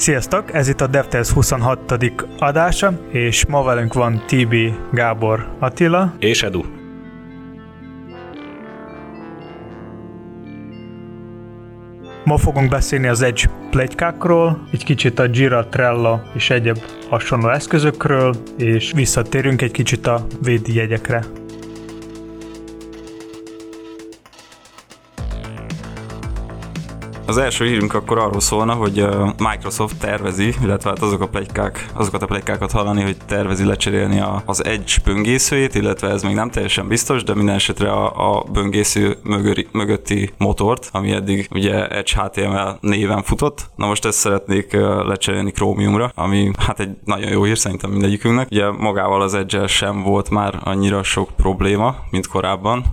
Sziasztok, ez itt a DevTales 26. adása, és ma velünk van TB, Gábor, Attila. És Edu. Ma fogunk beszélni az Edge plegykákról, egy kicsit a Jira, Trello és egyéb hasonló eszközökről, és visszatérünk egy kicsit a védjegyekre. Az első hírünk akkor arról szólna, hogy Microsoft tervezi, illetve hát azok a plegykák, azokat a plegykákat hallani, hogy tervezi lecserélni az Edge böngészőjét, illetve ez még nem teljesen biztos, de minden esetre a, a böngésző mögöri, mögötti motort, ami eddig ugye Edge HTML néven futott. Na most ezt szeretnék lecserélni Chromiumra, ami hát egy nagyon jó hír szerintem mindegyikünknek. Ugye magával az edge sem volt már annyira sok probléma, mint korábban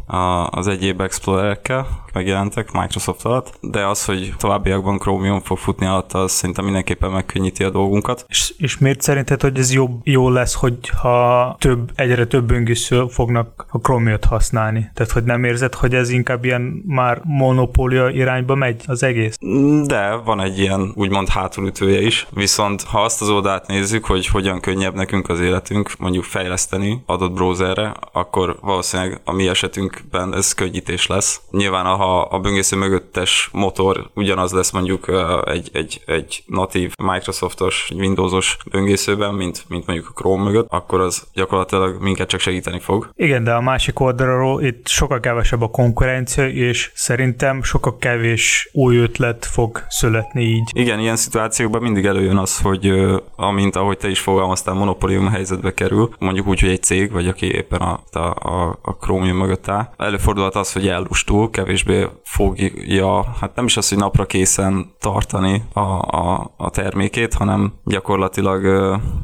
az egyéb Explorerekkel, megjelentek Microsoft alatt, de az, hogy továbbiakban Chromium fog futni alatt, az szerintem mindenképpen megkönnyíti a dolgunkat. És, és miért szerinted, hogy ez jobb, jó lesz, hogyha több, egyre több böngésző fognak a Chromium-t használni? Tehát, hogy nem érzed, hogy ez inkább ilyen már monopólia irányba megy az egész? De van egy ilyen úgymond hátulütője is, viszont ha azt az oldalt nézzük, hogy hogyan könnyebb nekünk az életünk mondjuk fejleszteni adott browserre, akkor valószínűleg a mi esetünkben ez könnyítés lesz. Nyilván ha a böngésző mögöttes motor ugyanaz lesz mondjuk egy, egy, egy natív Microsoftos, Windowsos böngészőben, mint, mint mondjuk a Chrome mögött, akkor az gyakorlatilag minket csak segíteni fog. Igen, de a másik oldalról itt sokkal kevesebb a konkurencia, és szerintem sokkal kevés új ötlet fog születni így. Igen, ilyen szituációkban mindig előjön az, hogy amint ahogy te is fogalmaztál, monopólium helyzetbe kerül, mondjuk úgy, hogy egy cég, vagy aki éppen a, a, a, a Chromium mögött áll, előfordulhat az, hogy ellustul, kevésbé fogja, hát nem is az, hogy napra készen tartani a, a, a termékét, hanem gyakorlatilag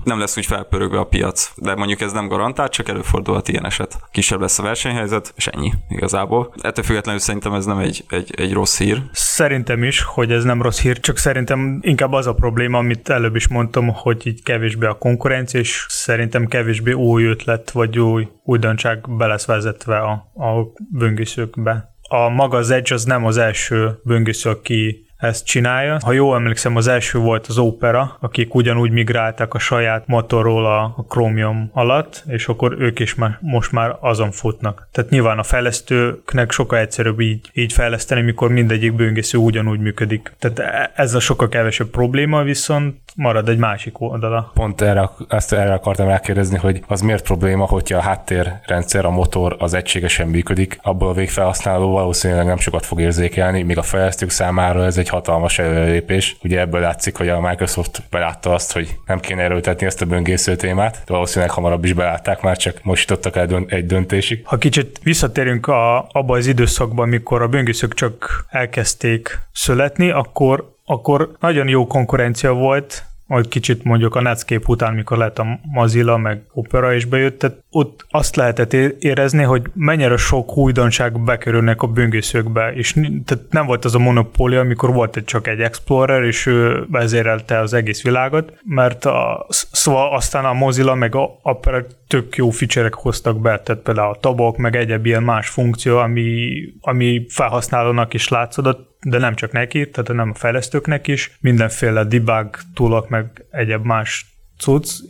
nem lesz úgy felpörögve a piac. De mondjuk ez nem garantált, csak előfordulhat ilyen eset. Kisebb lesz a versenyhelyzet, és ennyi igazából. Ettől függetlenül szerintem ez nem egy, egy, egy rossz hír. Szerintem is, hogy ez nem rossz hír, csak szerintem inkább az a probléma, amit előbb is mondtam, hogy így kevésbé a konkurencia, és szerintem kevésbé új ötlet, vagy új újdonság be lesz vezetve a, a böngészőkbe a maga az Edge az nem az első böngésző, aki ezt csinálja. Ha jól emlékszem, az első volt az Opera, akik ugyanúgy migráltak a saját motorról a Chromium alatt, és akkor ők is már, most már azon futnak. Tehát nyilván a fejlesztőknek sokkal egyszerűbb így, így fejleszteni, mikor mindegyik böngésző ugyanúgy működik. Tehát e, ez a sokkal kevesebb probléma, viszont marad egy másik oldala. Pont erre, ezt erre akartam elkérdezni, hogy az miért probléma, hogyha a háttérrendszer, a motor az egységesen működik, abból a végfelhasználó valószínűleg nem sokat fog érzékelni, míg a fejlesztők számára ez egy hatalmas előrelépés. Ugye ebből látszik, hogy a Microsoft belátta azt, hogy nem kéne erőltetni ezt a böngésző témát, de valószínűleg hamarabb is belátták, már csak most jutottak el egy döntésig. Ha kicsit visszatérünk a, abba az időszakban, mikor a böngészők csak elkezdték születni, akkor akkor nagyon jó konkurencia volt, majd kicsit mondjuk a Netscape után, mikor lett a Mozilla, meg Opera is bejött, tehát ott azt lehetett érezni, hogy mennyire sok újdonság bekerülnek a böngészőkbe, és tehát nem volt az a monopólia, amikor volt egy csak egy Explorer, és ő vezérelte az egész világot, mert a, szóval aztán a Mozilla meg a Opera tök jó feature hoztak be, tehát például a tabok, meg egyéb ilyen más funkció, ami, ami felhasználónak is látszódott, de nem csak neki, tehát nem a fejlesztőknek is, mindenféle debug túlok, meg egyéb más cucc,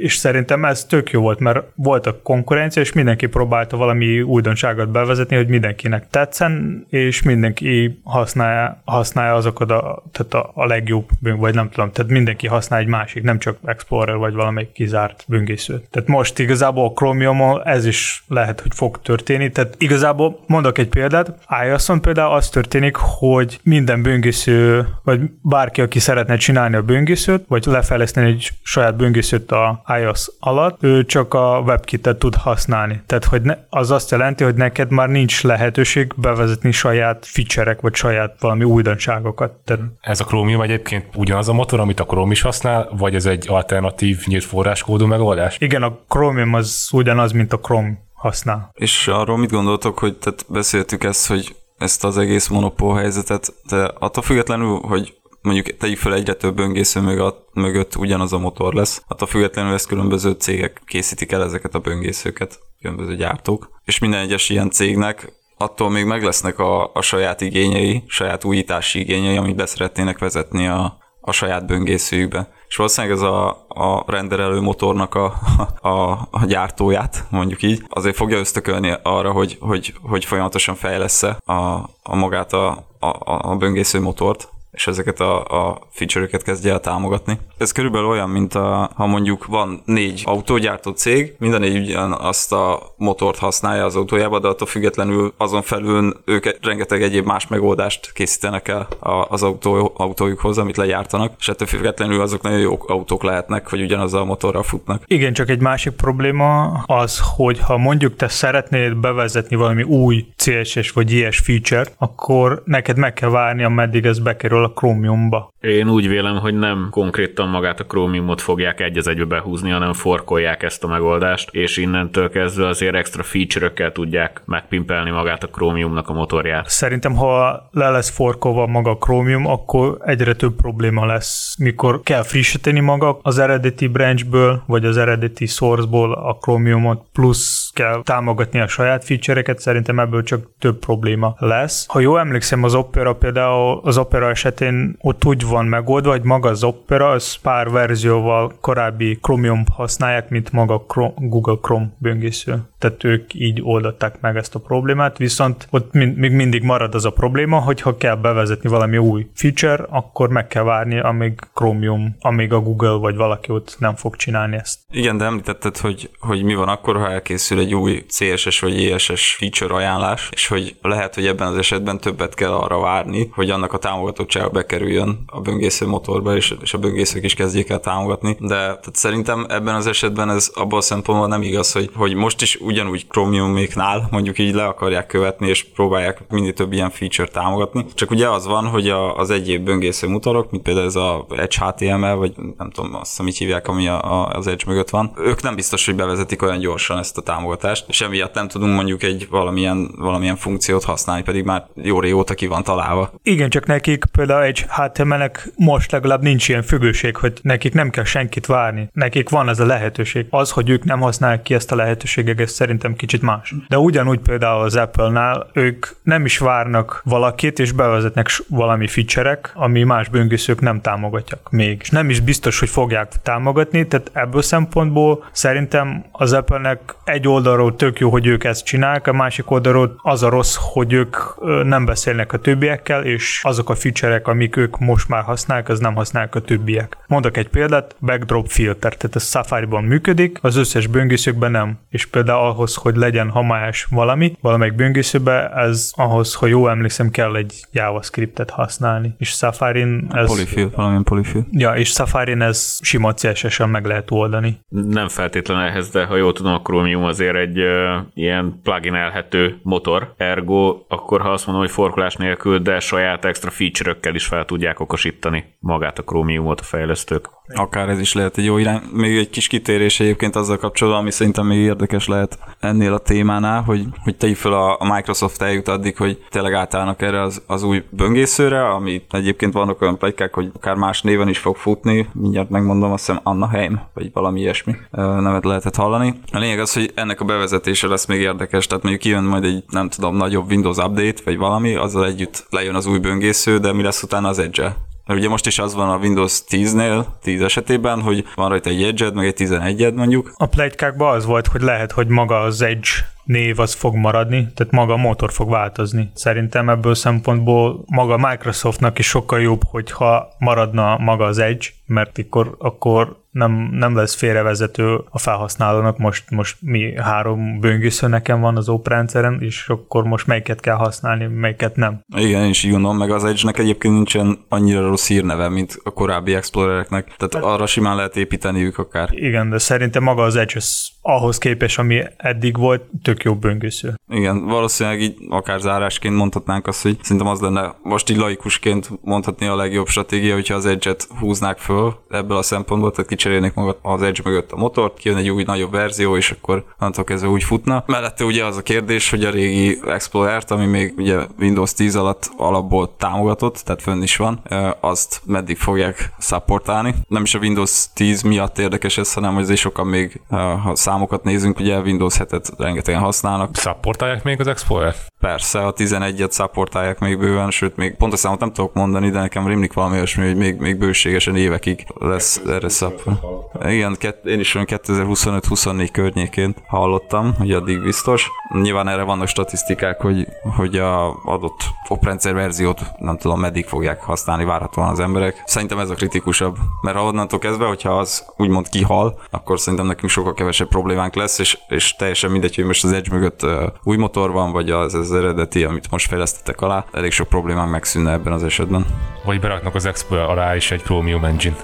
és szerintem ez tök jó volt, mert volt a konkurencia, és mindenki próbálta valami újdonságot bevezetni, hogy mindenkinek tetszen, és mindenki használja, használja azokat a, tehát a, a legjobb, vagy nem tudom, tehát mindenki használ egy másik, nem csak Explorer, vagy valamelyik kizárt böngészőt. Tehát most igazából a chromium ez is lehet, hogy fog történni, tehát igazából mondok egy példát, iOS-on például az történik, hogy minden böngésző, vagy bárki, aki szeretne csinálni a böngészőt, vagy lefejleszteni egy saját böngészőt a iOS alatt, ő csak a WebKit-et tud használni. Tehát hogy ne, az azt jelenti, hogy neked már nincs lehetőség bevezetni saját feature vagy saját valami újdonságokat. Tehát... Ez a Chromium egyébként ugyanaz a motor, amit a Chrome is használ, vagy ez egy alternatív nyílt forráskódú megoldás? Igen, a Chromium az ugyanaz, mint a Chrome használ. És arról mit gondoltok, hogy tehát beszéltük ezt, hogy ezt az egész monopól helyzetet, de attól függetlenül, hogy mondjuk tegyük fel egyre több böngésző mögött, mögött ugyanaz a motor lesz. Attól függetlenül ezt különböző cégek készítik el ezeket a böngészőket, különböző gyártók. És minden egyes ilyen cégnek attól még meg lesznek a, a saját igényei, saját újítási igényei, amit beszeretnének vezetni a, a saját böngészőjükbe. És valószínűleg ez a, a renderelő motornak a, a, a gyártóját, mondjuk így, azért fogja ösztökölni arra, hogy, hogy, hogy folyamatosan fejlesz a, a magát a, a, a böngésző motort, és ezeket a, a feature-öket kezdje el támogatni. Ez körülbelül olyan, mint a, ha mondjuk van négy autógyártó cég, minden négy ugyan azt a motort használja az autójába, de attól függetlenül azon felül ők rengeteg egyéb más megoldást készítenek el az autó, autójukhoz, amit legyártanak, és ettől függetlenül azok nagyon jó autók lehetnek, hogy ugyanazzal a motorral futnak. Igen, csak egy másik probléma az, hogy ha mondjuk te szeretnéd bevezetni valami új CSS vagy IS feature, akkor neked meg kell várni, ameddig ez bekerül a Chromiumba. Én úgy vélem, hogy nem konkrétan magát a Chromiumot fogják egy az egybe behúzni, hanem forkolják ezt a megoldást, és innentől kezdve azért extra feature-ökkel tudják megpimpelni magát a Chromiumnak a motorját. Szerintem, ha le lesz forkolva maga a Chromium, akkor egyre több probléma lesz, mikor kell frissíteni maga az eredeti branchből, vagy az eredeti sourceból a Chromiumot, plusz kell támogatni a saját feature-eket, szerintem ebből csak több probléma lesz. Ha jól emlékszem, az Opera például, az Opera esetén ott úgy van megoldva, hogy maga az Opera, az pár verzióval korábbi Chromium használják, mint maga Chrome, Google Chrome böngésző. Tehát ők így oldották meg ezt a problémát, viszont ott még mindig marad az a probléma, hogy ha kell bevezetni valami új feature, akkor meg kell várni, amíg Chromium, amíg a Google vagy valaki ott nem fog csinálni ezt. Igen, de említetted, hogy, hogy mi van akkor, ha elkészül egy új CSS vagy ESS feature ajánlás, és hogy lehet, hogy ebben az esetben többet kell arra várni, hogy annak a támogatottsága bekerüljön a böngésző motorba, és, és a böngészők is kezdjék el támogatni. De tehát szerintem ebben az esetben ez abban a szempontból nem igaz, hogy, hogy most is ugyanúgy Chromiuméknál mondjuk így le akarják követni, és próbálják minél több ilyen feature támogatni. Csak ugye az van, hogy a, az egyéb böngésző motorok, mint például ez a Edge HTML, vagy nem tudom azt, amit hívják, ami a, a, az Edge mögött van, ők nem biztos, hogy bevezetik olyan gyorsan ezt a támogatást, és emiatt nem tudunk mondjuk egy valamilyen, valamilyen funkciót használni, pedig már jó régóta ki van találva. Igen, csak nekik például egy HTML-nek most legalább nincs ilyen függőség, hogy nekik nem kell senkit várni. Nekik van ez a lehetőség. Az, hogy ők nem használják ki ezt a lehetőséget, szerintem kicsit más. De ugyanúgy például az Apple-nál ők nem is várnak valakit, és bevezetnek valami feature ami más böngészők nem támogatják még. És nem is biztos, hogy fogják támogatni, tehát ebből szempontból szerintem az Apple-nek egy oldalról tök jó, hogy ők ezt csinálják, a másik oldalról az a rossz, hogy ők nem beszélnek a többiekkel, és azok a feature amik ők most már használják, az nem használják a többiek. Mondok egy példát, backdrop filter, tehát ez Safari-ban működik, az összes böngészőkben nem. És például ahhoz, hogy legyen hamályos valami, valamelyik böngészőbe, ez ahhoz, hogy jó emlékszem, kell egy JavaScriptet használni. És Safari-n ez... Polyfill, valamilyen polyfill. Ja, és Safari-n ez sima CSS-en meg lehet oldani. Nem feltétlenül ehhez, de ha jól tudom, a Chromium azért egy uh, ilyen plugin elhető motor, ergo akkor ha azt mondom, hogy forkulás nélkül, de saját extra feature-ökkel is fel tudják okosítani magát a Chromiumot a fejlesztők. Akár ez is lehet egy jó irány. Még egy kis kitérés egyébként azzal kapcsolatban, ami szerintem még érdekes lehet ennél a témánál, hogy, hogy tegyük fel a, Microsoft eljut addig, hogy tényleg átállnak erre az, az új böngészőre, ami egyébként vannak olyan plegykák, hogy akár más néven is fog futni, mindjárt megmondom, azt hiszem Anna Heim, vagy valami ilyesmi nevet lehetett hallani. A lényeg az, hogy ennek a bevezetése lesz még érdekes, tehát mondjuk kijön majd egy, nem tudom, nagyobb Windows update, vagy valami, azzal együtt lejön az új böngésző, de mi lesz utána az edge mert ugye most is az van a Windows 10-nél, 10 esetében, hogy van rajta egy edge meg egy 11 mondjuk. A plegykákban az volt, hogy lehet, hogy maga az Edge név az fog maradni, tehát maga a motor fog változni. Szerintem ebből szempontból maga Microsoftnak is sokkal jobb, hogyha maradna maga az Edge, mert akkor, akkor nem, nem lesz félrevezető a felhasználónak, most, most mi három böngésző nekem van az Opera rendszeren, és akkor most melyiket kell használni, melyiket nem. Igen, én is így gondolom, meg az Edge-nek egyébként nincsen annyira rossz hírneve, mint a korábbi Explorereknek, tehát hát, arra simán lehet építeniük akár. Igen, de szerintem maga az Edge ahhoz képest, ami eddig volt, tök jó böngésző. Igen, valószínűleg így akár zárásként mondhatnánk azt, hogy szerintem az lenne most így laikusként mondhatni a legjobb stratégia, hogyha az Edge-et húznák föl ebből a szempontból, tehát kicserélnék maga az Edge mögött a motort, kijön egy új nagyobb verzió, és akkor onnantól kezdve úgy futna. Mellette ugye az a kérdés, hogy a régi Explorer-t, ami még ugye Windows 10 alatt alapból támogatott, tehát fönn is van, azt meddig fogják supportálni. Nem is a Windows 10 miatt érdekes ez, hanem azért sokan még, ha számokat nézünk, ugye Windows 7-et rengetegen használnak. Supportálják még az Explorer? Persze, a 11-et supportálják még bőven, sőt, még pontos számot nem tudok mondani, de nekem rémlik valami olyasmi, hogy még, még bőségesen évekig lesz erre support. Igen, én is olyan 2025-24 környékén hallottam, hogy addig biztos. Nyilván erre vannak statisztikák, hogy, hogy a adott oprendszer verziót nem tudom, meddig fogják használni várhatóan az emberek. Szerintem ez a kritikusabb, mert ha onnantól kezdve, hogyha az úgymond kihal, akkor szerintem nekünk sokkal kevesebb problémánk lesz, és, és teljesen mindegy, hogy most az Edge mögött uh, új motor van, vagy az, az eredeti, amit most fejlesztettek alá, elég sok problémánk megszűnne ebben az esetben. Vagy beraknak az Expo alá is egy Chromium Engine.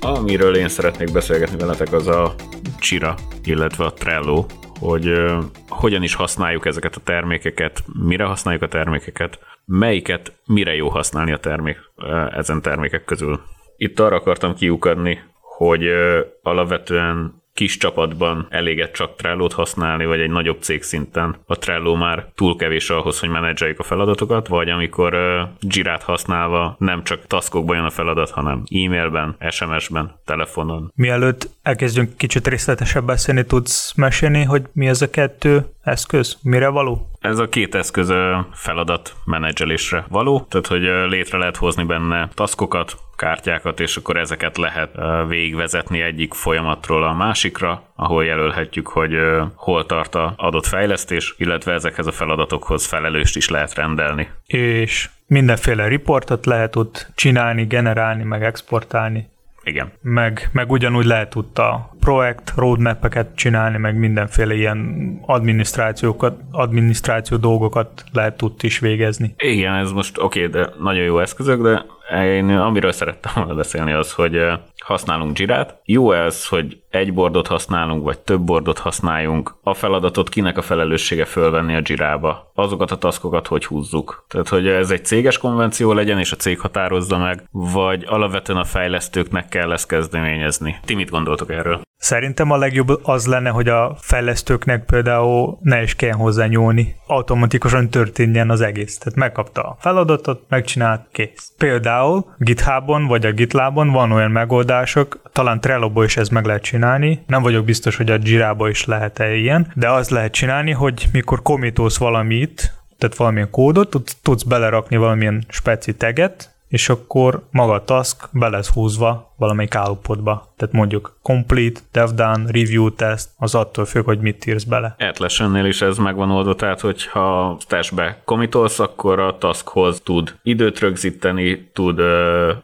Amiről én szeretnék beszélgetni veletek, az a Csira, illetve a Trello, hogy hogyan is használjuk ezeket a termékeket, mire használjuk a termékeket, melyiket mire jó használni a termék ezen termékek közül. Itt arra akartam kiukadni, hogy alapvetően kis csapatban eléget csak Trello-t használni, vagy egy nagyobb cég szinten a Trello már túl kevés ahhoz, hogy menedzseljük a feladatokat, vagy amikor uh, Jirát használva nem csak taskokban jön a feladat, hanem e-mailben, SMS-ben, telefonon. Mielőtt elkezdjünk kicsit részletesebb beszélni, tudsz mesélni, hogy mi ez a kettő eszköz? Mire való? Ez a két eszköz feladat menedzselésre való, tehát hogy létre lehet hozni benne taskokat, kártyákat, és akkor ezeket lehet végigvezetni egyik folyamatról a másikra, ahol jelölhetjük, hogy hol tart a adott fejlesztés, illetve ezekhez a feladatokhoz felelőst is lehet rendelni. És mindenféle riportot lehet ott csinálni, generálni, meg exportálni. Igen. Meg, meg ugyanúgy lehet tudta projekt, roadmap-eket csinálni, meg mindenféle ilyen adminisztrációkat, adminisztráció dolgokat lehet tud is végezni. Igen, ez most oké, okay, de nagyon jó eszközök, de én amiről szerettem volna beszélni az, hogy használunk Jirát. Jó ez, hogy egy bordot használunk, vagy több bordot használjunk. A feladatot kinek a felelőssége fölvenni a Jirába. Azokat a taskokat hogy húzzuk. Tehát, hogy ez egy céges konvenció legyen, és a cég határozza meg, vagy alapvetően a fejlesztőknek kell ezt kezdeményezni. Ti mit gondoltok erről? Szerintem a legjobb az lenne, hogy a fejlesztőknek például ne is kell hozzá nyúlni. Automatikusan történjen az egész. Tehát megkapta a feladatot, megcsinált, kész. Például GitHubon vagy a GitLabon van olyan megoldások, talán trello is ez meg lehet csinálni, nem vagyok biztos, hogy a Jira-ba is lehet-e ilyen, de az lehet csinálni, hogy mikor komitolsz valamit, tehát valamilyen kódot, tudsz belerakni valamilyen speci teget, és akkor maga a task be lesz húzva valamelyik állapotba. Tehát mondjuk complete, dev done, review test, az attól függ, hogy mit írsz bele. Atlassian-nél is ez megvan oldva, tehát hogyha testbe komitolsz, akkor a taskhoz tud időt rögzíteni, tud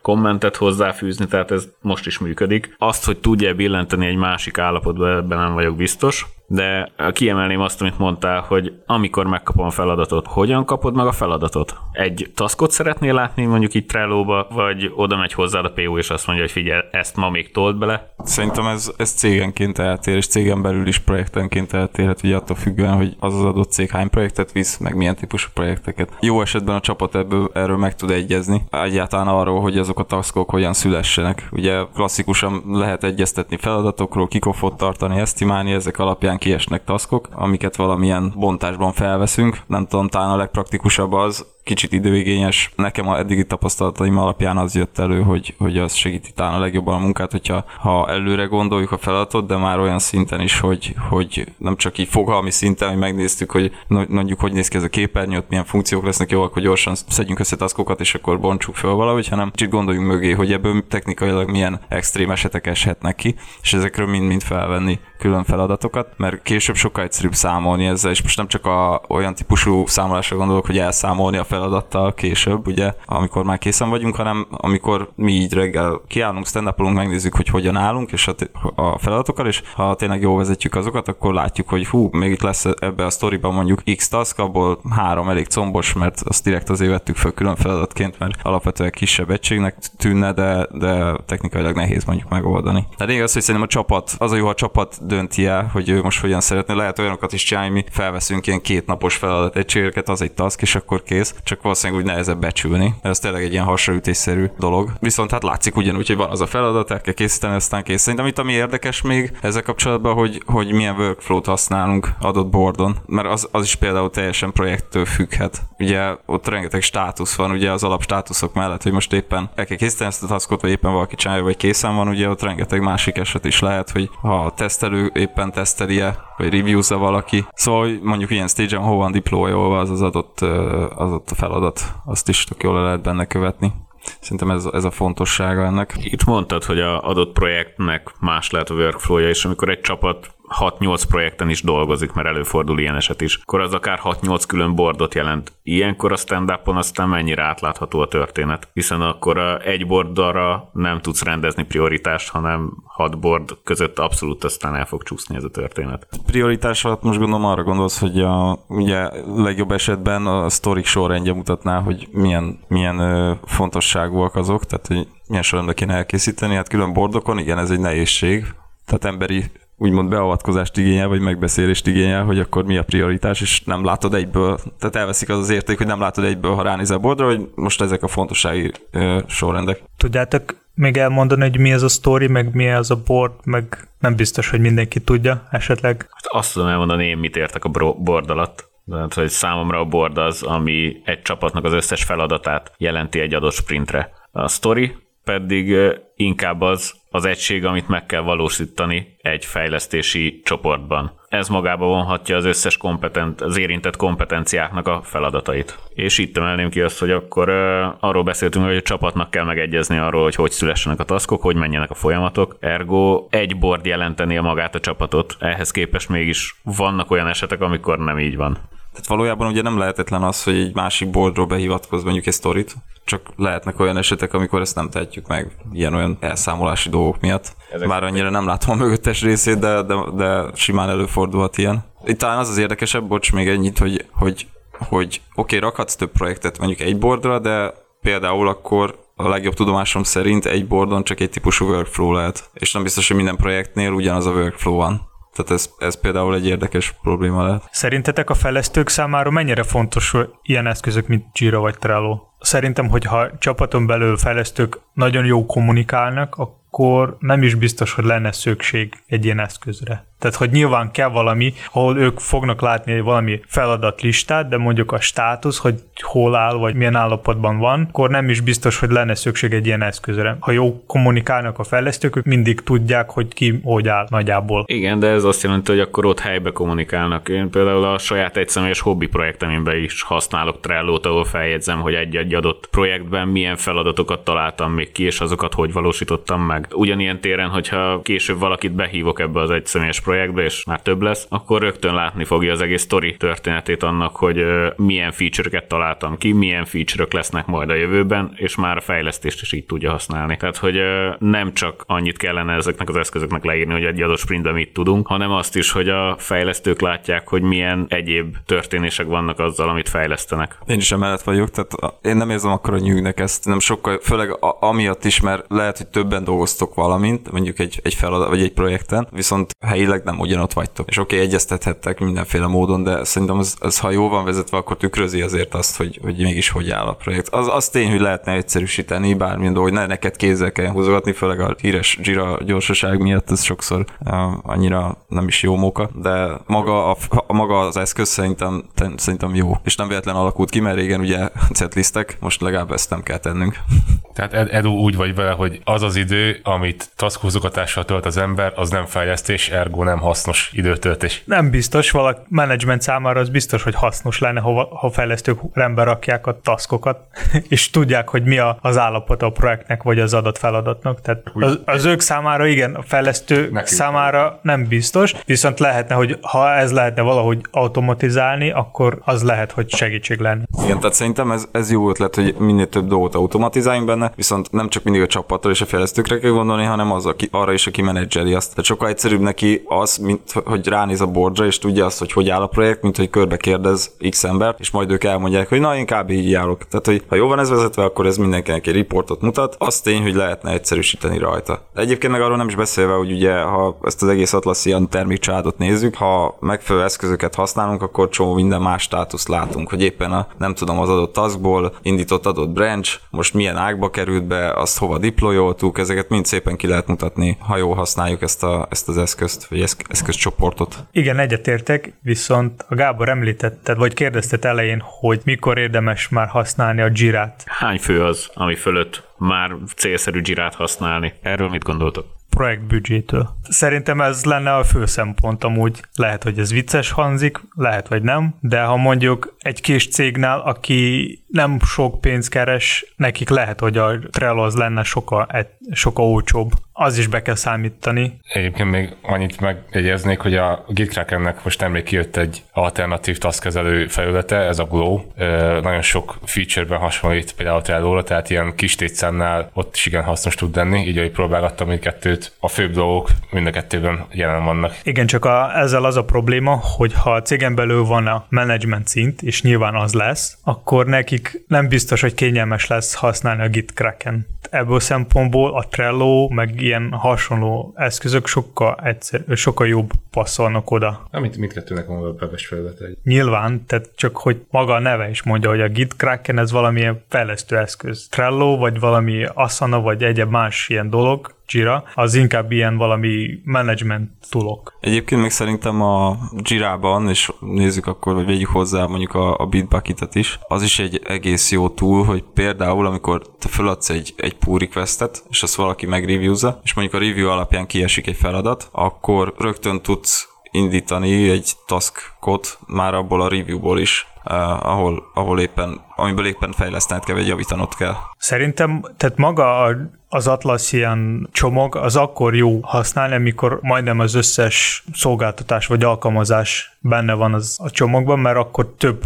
kommentet hozzáfűzni, tehát ez most is működik. Azt, hogy tudja billenteni egy másik állapotba, ebben nem vagyok biztos de kiemelném azt, amit mondtál, hogy amikor megkapom a feladatot, hogyan kapod meg a feladatot? Egy taskot szeretnél látni mondjuk itt trello vagy oda megy hozzád a PO, és azt mondja, hogy figyelj, ezt ma még told bele? Szerintem ez, ez cégenként eltér, és cégen belül is projektenként eltérhet, ugye attól függően, hogy az az adott cég hány projektet visz, meg milyen típusú projekteket. Jó esetben a csapat ebből, erről meg tud egyezni, egyáltalán arról, hogy azok a taskok hogyan szülessenek. Ugye klasszikusan lehet egyeztetni feladatokról, kikofot tartani, esztimálni, ezek alapján kiesnek taskok, amiket valamilyen bontásban felveszünk. Nem tudom, talán a legpraktikusabb az, kicsit időigényes. Nekem a eddigi tapasztalataim alapján az jött elő, hogy, hogy az segíti talán a legjobban a munkát, hogyha ha előre gondoljuk a feladatot, de már olyan szinten is, hogy, hogy nem csak így fogalmi szinten, hogy megnéztük, hogy mondjuk hogy néz ki ez a képernyő, ott milyen funkciók lesznek, jó, hogy gyorsan szedjünk össze taskokat, és akkor bontsuk fel valahogy, hanem kicsit gondoljunk mögé, hogy ebből technikailag milyen extrém esetek eshetnek ki, és ezekről mind-mind felvenni külön feladatokat, mert később sokkal egyszerűbb számolni ezzel, és most nem csak a, olyan típusú számolásra gondolok, hogy elszámolni a feladattal később, ugye, amikor már készen vagyunk, hanem amikor mi így reggel kiállunk, stand megnézzük, hogy hogyan állunk, és a, a feladatokkal, és ha tényleg jól vezetjük azokat, akkor látjuk, hogy hú, még itt lesz ebbe a sztoriban mondjuk X task, abból három elég combos, mert azt direkt azért vettük fel külön feladatként, mert alapvetően kisebb egységnek tűnne, de, de technikailag nehéz mondjuk megoldani. Tehát igaz, hogy szerintem a csapat, az a jó, ha a csapat dönti el, hogy ő most hogyan szeretne. Lehet olyanokat is csinálni, mi felveszünk ilyen kétnapos feladat egységeket, az egy task, és akkor kész csak valószínűleg úgy nehezebb becsülni, mert ez tényleg egy ilyen hasraütésszerű dolog. Viszont hát látszik ugyanúgy, hogy van az a feladat, el kell készíteni, aztán kész. Szerintem itt ami érdekes még ezzel kapcsolatban, hogy, hogy milyen workflow-t használunk adott boardon, mert az, az is például teljesen projekttől függhet. Ugye ott rengeteg státusz van, ugye az alap státuszok mellett, hogy most éppen el kell készíteni ezt a taskot, vagy éppen valaki csinálja, vagy készen van, ugye ott rengeteg másik eset is lehet, hogy ha a tesztelő éppen teszteli vagy reviewza valaki. Szóval mondjuk ilyen stage-en hol van deployolva az az adott, az adott feladat, azt is tök jól lehet benne követni. Szerintem ez, ez a fontossága ennek. Itt mondtad, hogy a adott projektnek más lehet a workflow-ja, és amikor egy csapat 6-8 projekten is dolgozik, mert előfordul ilyen eset is, akkor az akár 6-8 külön bordot jelent. Ilyenkor a stand upon aztán mennyire átlátható a történet, hiszen akkor egy bordra nem tudsz rendezni prioritást, hanem 6 bord között abszolút aztán el fog csúszni ez a történet. Prioritás alatt most gondolom arra gondolsz, hogy a, ugye legjobb esetben a sztorik sorrendje mutatná, hogy milyen, milyen fontosságúak azok, tehát hogy milyen sorrendben kéne elkészíteni. Hát külön bordokon, igen, ez egy nehézség, tehát emberi úgymond beavatkozást igényel, vagy megbeszélést igényel, hogy akkor mi a prioritás, és nem látod egyből, tehát elveszik az az érték, hogy nem látod egyből, ha ránézel a bordra, hogy most ezek a fontossági ö, sorrendek. Tudjátok még elmondani, hogy mi ez a story, meg mi ez a board, meg nem biztos, hogy mindenki tudja esetleg. Hát azt tudom elmondani, én mit értek a board alatt. Tehát, hogy számomra a board az, ami egy csapatnak az összes feladatát jelenti egy adott sprintre. A story pedig inkább az, az egység, amit meg kell valósítani egy fejlesztési csoportban. Ez magába vonhatja az összes kompetent, az érintett kompetenciáknak a feladatait. És itt emelném ki azt, hogy akkor uh, arról beszéltünk, hogy a csapatnak kell megegyezni arról, hogy hogy szülessenek a taszkok, hogy menjenek a folyamatok. Ergo egy board jelenteni a magát a csapatot. Ehhez képest mégis vannak olyan esetek, amikor nem így van. Tehát valójában ugye nem lehetetlen az, hogy egy másik boldról behivatkoz mondjuk egy sztorit, csak lehetnek olyan esetek, amikor ezt nem tehetjük meg ilyen-olyan elszámolási dolgok miatt. Ezek Már annyira nem látom a mögöttes részét, de, de, de simán előfordulhat ilyen. Itt talán az az érdekesebb, bocs, még ennyit, hogy, hogy, hogy oké, okay, rakhatsz több projektet mondjuk egy boardra, de például akkor a legjobb tudomásom szerint egy boardon csak egy típusú workflow lehet, és nem biztos, hogy minden projektnél ugyanaz a workflow van. Tehát ez, ez például egy érdekes probléma lehet. Szerintetek a fejlesztők számára mennyire fontos ilyen eszközök, mint Jira vagy Trello? Szerintem, hogyha csapaton belül fejlesztők nagyon jó kommunikálnak, akkor nem is biztos, hogy lenne szükség egy ilyen eszközre. Tehát, hogy nyilván kell valami, ahol ők fognak látni valami feladatlistát, de mondjuk a státusz, hogy hol áll, vagy milyen állapotban van, akkor nem is biztos, hogy lenne szükség egy ilyen eszközre. Ha jó kommunikálnak a fejlesztők, ők mindig tudják, hogy ki hogy áll nagyjából. Igen, de ez azt jelenti, hogy akkor ott helybe kommunikálnak. Én például a saját egyszemélyes hobbi projektemben is használok Trello-t, ahol feljegyzem, hogy egy-egy adott projektben milyen feladatokat találtam még ki, és azokat hogy valósítottam meg. Ugyanilyen téren, hogyha később valakit behívok ebbe az egyszemélyes projektbe, és már több lesz, akkor rögtön látni fogja az egész story történetét annak, hogy milyen feature-ket találtam ki, milyen feature-ök lesznek majd a jövőben, és már a fejlesztést is így tudja használni. Tehát, hogy nem csak annyit kellene ezeknek az eszközöknek leírni, hogy egy adott sprintben mit tudunk, hanem azt is, hogy a fejlesztők látják, hogy milyen egyéb történések vannak azzal, amit fejlesztenek. Én is emellett vagyok, tehát én nem érzem akkor a nyűgnek ezt, nem sokkal, főleg amiatt is, mert lehet, hogy többen dolgoztok valamint, mondjuk egy, egy feladat vagy egy projekten, viszont helyileg nem ugyanott vagytok. És oké, okay, egyeztethettek mindenféle módon, de szerintem az, az, ha jól van vezetve, akkor tükrözi azért azt, hogy, hogy mégis hogy áll a projekt. Az, az tény, hogy lehetne egyszerűsíteni dolog, hogy ne neked kézzel kell húzogatni, főleg a híres Jira gyorsaság miatt ez sokszor uh, annyira nem is jó móka, de maga, a, a, maga az eszköz szerintem, szerintem jó. És nem véletlen alakult ki, mert régen ugye setlistek, most legalább ezt nem kell tennünk. Tehát Edu úgy vagy vele, hogy az az idő, amit task tölt az ember, az nem fejlesztés, ergo nem hasznos időtöltés. Nem biztos, valaki menedzsment számára az biztos, hogy hasznos lenne, ha, ha fejlesztők rendbe rakják a taskokat, és tudják, hogy mi a, az állapot a projektnek, vagy az adott feladatnak. Tehát az, az ők számára igen, a fejlesztő számára nem biztos, viszont lehetne, hogy ha ez lehetne valahogy automatizálni, akkor az lehet, hogy segítség lenne. Igen, tehát szerintem ez, ez jó ötlet, hogy minél több dolgot automatizáljunk benne, viszont nem csak mindig a csapatra és a fejlesztőkre kell gondolni, hanem az, aki, arra is, aki menedzseli azt. Tehát sokkal egyszerűbb neki az, mint hogy ránéz a bordra, és tudja azt, hogy hogy áll a projekt, mint hogy körbe kérdez X ember, és majd ők elmondják, hogy na, én kb. így járok. Tehát, hogy ha jó van ez vezetve, akkor ez mindenkinek egy riportot mutat. Az tény, hogy lehetne egyszerűsíteni rajta. Egyébként meg arról nem is beszélve, hogy ugye, ha ezt az egész Atlassian termékcsádot nézzük, ha megfelelő eszközöket használunk, akkor csomó minden más státuszt látunk, hogy éppen a nem tudom, az adott taskból indított adott branch, most milyen ágba került be, azt hova deployoltuk, ezeket mind szépen ki lehet mutatni, ha jól használjuk ezt, a, ezt az eszközt, vagy eszk- eszközcsoportot. Igen, egyetértek, viszont a Gábor említetted, vagy kérdezted elején, hogy mikor érdemes már használni a Jirát. Hány fő az, ami fölött már célszerű Jirát használni? Erről mit gondoltok? projektbüdzsétől. Szerintem ez lenne a fő szempont amúgy. Lehet, hogy ez vicces hangzik, lehet, vagy nem, de ha mondjuk egy kis cégnál, aki nem sok pénz keres, nekik lehet, hogy a Trello az lenne sokkal, sokkal olcsóbb. Az is be kell számítani. Egyébként még annyit megjegyeznék, hogy a GitKrakennek most nemrég kijött egy alternatív taskkezelő felülete, ez a Glow. Nagyon sok featureben hasonlít például a Trello-ra, tehát ilyen kis tétszámnál ott is igen hasznos tud lenni, így hogy próbálgattam mindkettőt. A főbb dolgok mind a kettőben jelen vannak. Igen, csak a, ezzel az a probléma, hogy ha a cégen belül van a management szint, és nyilván az lesz, akkor nekik nem biztos, hogy kényelmes lesz használni a Git Kraken. Ebből szempontból a Trello, meg ilyen hasonló eszközök sokkal, egyszer, sokkal jobb passzolnak oda. Amit mindkettőnek van a webes felülete. Nyilván, tehát csak hogy maga a neve is mondja, hogy a Git Kraken ez valamilyen fejlesztő eszköz. Trello, vagy valami Asana, vagy egyéb más ilyen dolog, Jira, az inkább ilyen valami management tulok. Egyébként még szerintem a Jira-ban, és nézzük akkor, vagy vegyük hozzá mondjuk a, a Bitbucket-et is, az is egy egész jó túl, hogy például amikor te feladsz egy, egy pull requestet, és azt valaki megreviewza, és mondjuk a review alapján kiesik egy feladat, akkor rögtön tudsz indítani egy taskot már abból a reviewból is, uh, ahol, ahol éppen, amiből éppen fejlesztened kell, vagy javítanod kell. Szerintem, tehát maga az Atlassian csomag az akkor jó használni, amikor majdnem az összes szolgáltatás vagy alkalmazás benne van az a csomagban, mert akkor több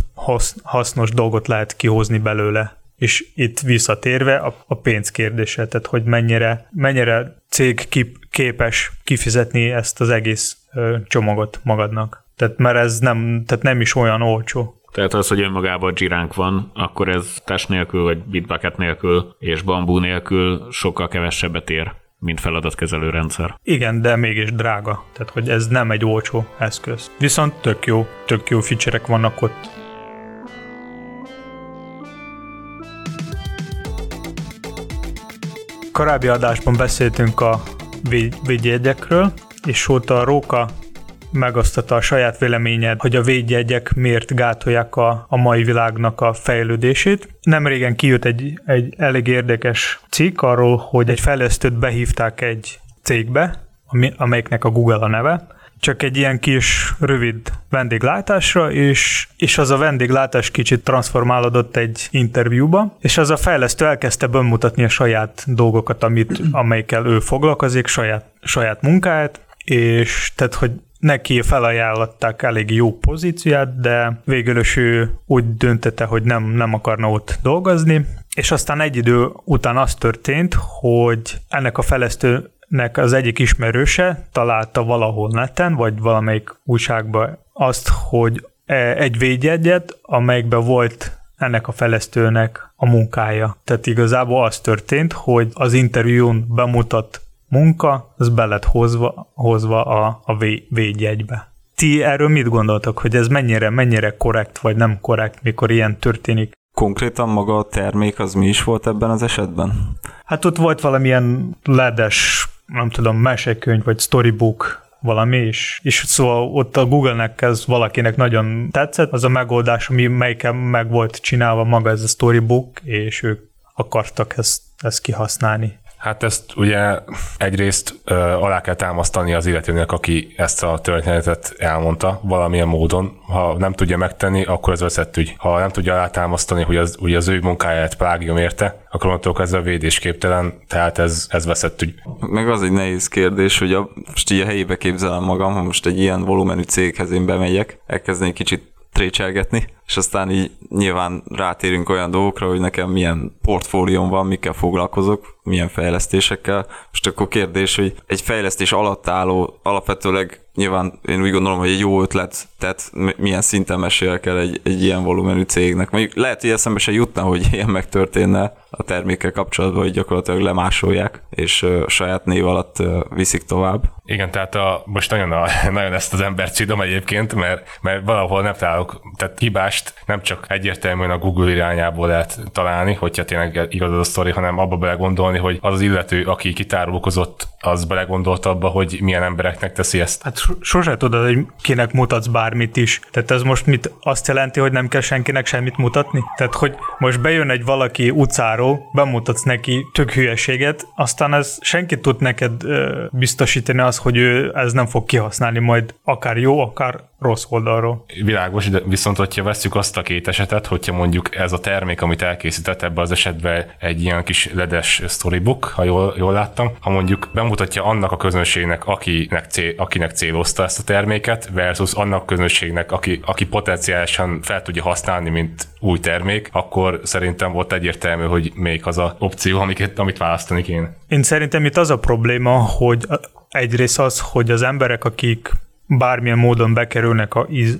hasznos dolgot lehet kihozni belőle. És itt visszatérve a, pénz kérdése, tehát hogy mennyire, mennyire cég kip, képes kifizetni ezt az egész ö, csomagot magadnak. Tehát mert ez nem, tehát nem is olyan olcsó. Tehát az, hogy önmagában giránk van, akkor ez test nélkül, vagy bitbucket nélkül, és bambú nélkül sokkal kevesebbet ér, mint feladatkezelő rendszer. Igen, de mégis drága. Tehát, hogy ez nem egy olcsó eszköz. Viszont tök jó, tök jó feature vannak ott. Korábbi adásban beszéltünk a védjegyekről, és ott a Róka megosztotta a saját véleményed, hogy a védjegyek miért gátolják a, a mai világnak a fejlődését. Nem régen kijött egy, egy elég érdekes cikk arról, hogy egy fejlesztőt behívták egy cégbe, ami, amelyiknek a Google a neve, csak egy ilyen kis rövid vendéglátásra, és, és az a vendéglátás kicsit transformálódott egy interjúba, és az a fejlesztő elkezdte bemutatni a saját dolgokat, amit, amelyikkel ő foglalkozik, saját, saját munkáját, és tehát, hogy neki felajánlották elég jó pozíciát, de végül is ő úgy döntette, hogy nem, nem akarna ott dolgozni, és aztán egy idő után az történt, hogy ennek a fejlesztőnek az egyik ismerőse találta valahol neten, vagy valamelyik újságban azt, hogy e, egy védjegyet, amelyikben volt ennek a fejlesztőnek a munkája. Tehát igazából az történt, hogy az interjún bemutat munka, az be lett hozva, hozva a, a védjegybe. Ti erről mit gondoltok, hogy ez mennyire, mennyire korrekt vagy nem korrekt, mikor ilyen történik? Konkrétan maga a termék az mi is volt ebben az esetben? Hát ott volt valamilyen ledes, nem tudom, mesekönyv vagy storybook valami, és, és szóval ott a Google-nek ez valakinek nagyon tetszett, az a megoldás, ami melyiken meg volt csinálva maga ez a storybook, és ők akartak ezt, ezt kihasználni. Hát ezt ugye egyrészt ö, alá kell támasztani az illetőnek, aki ezt a történetet elmondta valamilyen módon. Ha nem tudja megtenni, akkor ez veszett ügy. Ha nem tudja alátámasztani, hogy az, hogy az ő munkáját plágium érte, akkor onnantól kezdve védésképtelen, tehát ez, ez veszett ügy. Meg az egy nehéz kérdés, hogy a, most így a helyébe képzelem magam, ha most egy ilyen volumenű céghez én bemegyek, elkezdenék kicsit trécselgetni, és aztán így nyilván rátérünk olyan dolgokra, hogy nekem milyen portfólióm van, mikkel foglalkozok, milyen fejlesztésekkel. Most akkor kérdés, hogy egy fejlesztés alatt álló, alapvetőleg nyilván én úgy gondolom, hogy egy jó ötlet, tehát milyen szinten mesél el egy, egy ilyen volumenű cégnek. Mondjuk lehet, hogy eszembe se jutna, hogy ilyen megtörténne a termékkel kapcsolatban, hogy gyakorlatilag lemásolják, és uh, saját név alatt uh, viszik tovább. Igen, tehát a, most nagyon, a, nagyon ezt az embert csídom egyébként, mert, mert valahol nem találok, tehát hibást nem csak egyértelműen a Google irányából lehet találni, hogyha tényleg igaz az a sztori, hanem abba belegondolni, hogy az az illető, aki kitárulkozott, az belegondolt abba, hogy milyen embereknek teszi ezt. Hát sose tudod, hogy kinek mutatsz bármit is. Tehát ez most mit azt jelenti, hogy nem kell senkinek semmit mutatni? Tehát, hogy most bejön egy valaki utcáról, bemutatsz neki tök hülyeséget, aztán ez senki tud neked ö, biztosítani az, hogy ő ez nem fog kihasználni majd akár jó, akár rossz oldalról. Világos, de viszont hogyha veszük azt a két esetet, hogyha mondjuk ez a termék, amit elkészített ebbe az esetben egy ilyen kis ledes storybook, ha jól, jól láttam, ha mondjuk bemutatja annak a közönségnek, akinek, cél, akinek célozta ezt a terméket, versus annak közönségnek, aki, aki potenciálisan fel tudja használni, mint új termék, akkor szerintem volt egyértelmű, hogy még az a opció, amiket, amit választani kéne. Én szerintem itt az a probléma, hogy egyrészt az, hogy az emberek, akik bármilyen módon bekerülnek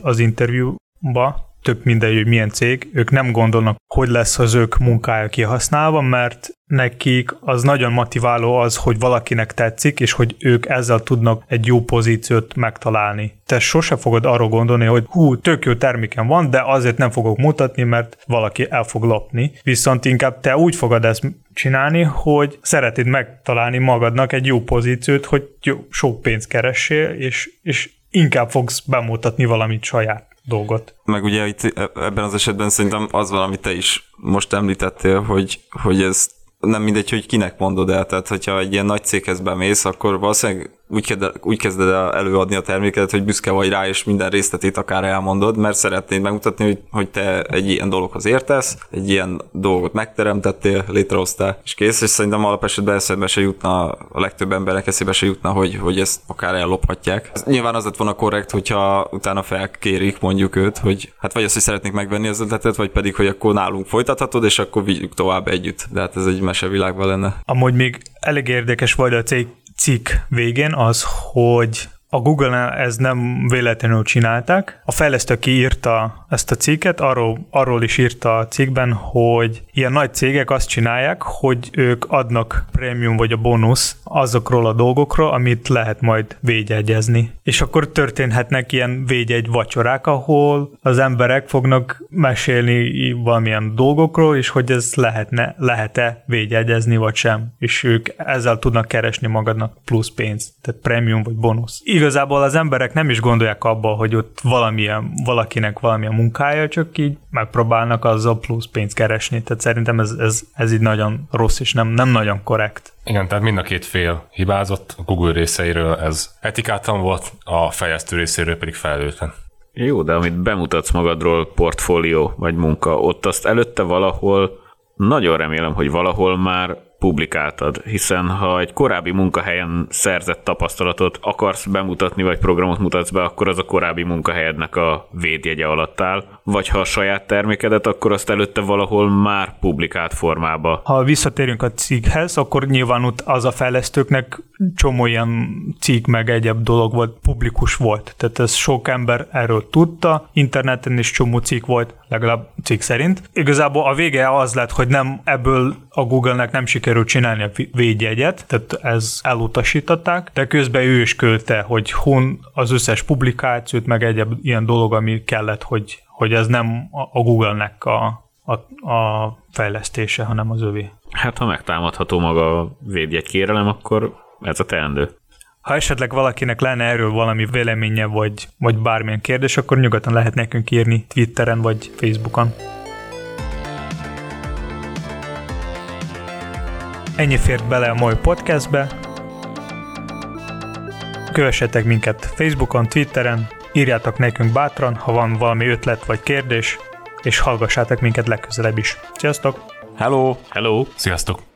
az interjúba, tök mindegy, hogy milyen cég, ők nem gondolnak, hogy lesz az ők munkája kihasználva, mert nekik az nagyon motiváló az, hogy valakinek tetszik, és hogy ők ezzel tudnak egy jó pozíciót megtalálni. Te sose fogod arra gondolni, hogy hú, tök jó terméken van, de azért nem fogok mutatni, mert valaki el fog lopni. Viszont inkább te úgy fogod ezt csinálni, hogy szeretid megtalálni magadnak egy jó pozíciót, hogy jó, sok pénzt keressél, és, és inkább fogsz bemutatni valamit saját dolgot. Meg ugye itt e- ebben az esetben szerintem az van, amit te is most említettél, hogy, hogy ez nem mindegy, hogy kinek mondod el, tehát hogyha egy ilyen nagy céghez bemész, akkor valószínűleg úgy, kezded, úgy kezded el előadni a termékedet, hogy büszke vagy rá, és minden részletét akár elmondod, mert szeretnéd megmutatni, hogy, hogy te egy ilyen dologhoz értesz, egy ilyen dolgot megteremtettél, létrehoztál, és kész, és szerintem alapesetben eszembe se jutna, a legtöbb embernek eszébe se jutna, hogy, hogy ezt akár ellophatják. Ez nyilván az lett volna korrekt, hogyha utána felkérik mondjuk őt, hogy hát vagy azt, hogy szeretnék megvenni az ötletet, vagy pedig, hogy akkor nálunk folytathatod, és akkor vigyük tovább együtt. De hát ez egy mesevilágban lenne. Amúgy még elég érdekes volt a cég cikk végén az, hogy a Google-nál ez nem véletlenül csinálták. A fejlesztő, aki írta ezt a cikket, arról, arról is írta a cikkben, hogy ilyen nagy cégek azt csinálják, hogy ők adnak prémium vagy a bónusz azokról a dolgokról, amit lehet majd védjegyezni. És akkor történhetnek ilyen védjegy vacsorák, ahol az emberek fognak mesélni valamilyen dolgokról, és hogy ez lehetne, lehet-e védjegyezni vagy sem. És ők ezzel tudnak keresni magadnak plusz pénzt, tehát prémium vagy bónusz igazából az emberek nem is gondolják abba, hogy ott valamilyen, valakinek valamilyen munkája, csak így megpróbálnak azzal plusz pénzt keresni. Tehát szerintem ez, ez, ez így nagyon rossz és nem, nem nagyon korrekt. Igen, tehát mind a két fél hibázott, a Google részeiről ez etikátlan volt, a fejlesztő részéről pedig felelőtlen. Jó, de amit bemutatsz magadról, portfólió vagy munka, ott azt előtte valahol, nagyon remélem, hogy valahol már publikáltad, hiszen ha egy korábbi munkahelyen szerzett tapasztalatot akarsz bemutatni, vagy programot mutatsz be, akkor az a korábbi munkahelyednek a védjegye alatt áll, vagy ha a saját termékedet, akkor azt előtte valahol már publikált formába. Ha visszatérünk a cikkhez, akkor nyilván ott az a fejlesztőknek csomó ilyen cikk meg egyéb dolog volt, publikus volt. Tehát ez sok ember erről tudta, interneten is csomó cikk volt, legalább cikk szerint. Igazából a vége az lett, hogy nem ebből a Google-nek nem sikerült csinálni a védjegyet, tehát ez elutasították, de közben ő is költe, hogy hon az összes publikációt, meg egyéb ilyen dolog, ami kellett, hogy, hogy ez nem a Google-nek a, a, a fejlesztése, hanem az övé. Hát ha megtámadható maga a védjegy kérelem, akkor ez a teendő. Ha esetleg valakinek lenne erről valami véleménye, vagy, vagy bármilyen kérdés, akkor nyugodtan lehet nekünk írni Twitteren vagy Facebookon. Ennyi fért bele a mai podcastbe. Kövessetek minket Facebookon, Twitteren, írjátok nekünk bátran, ha van valami ötlet vagy kérdés, és hallgassátok minket legközelebb is. Sziasztok! Hello! Hello! Sziasztok!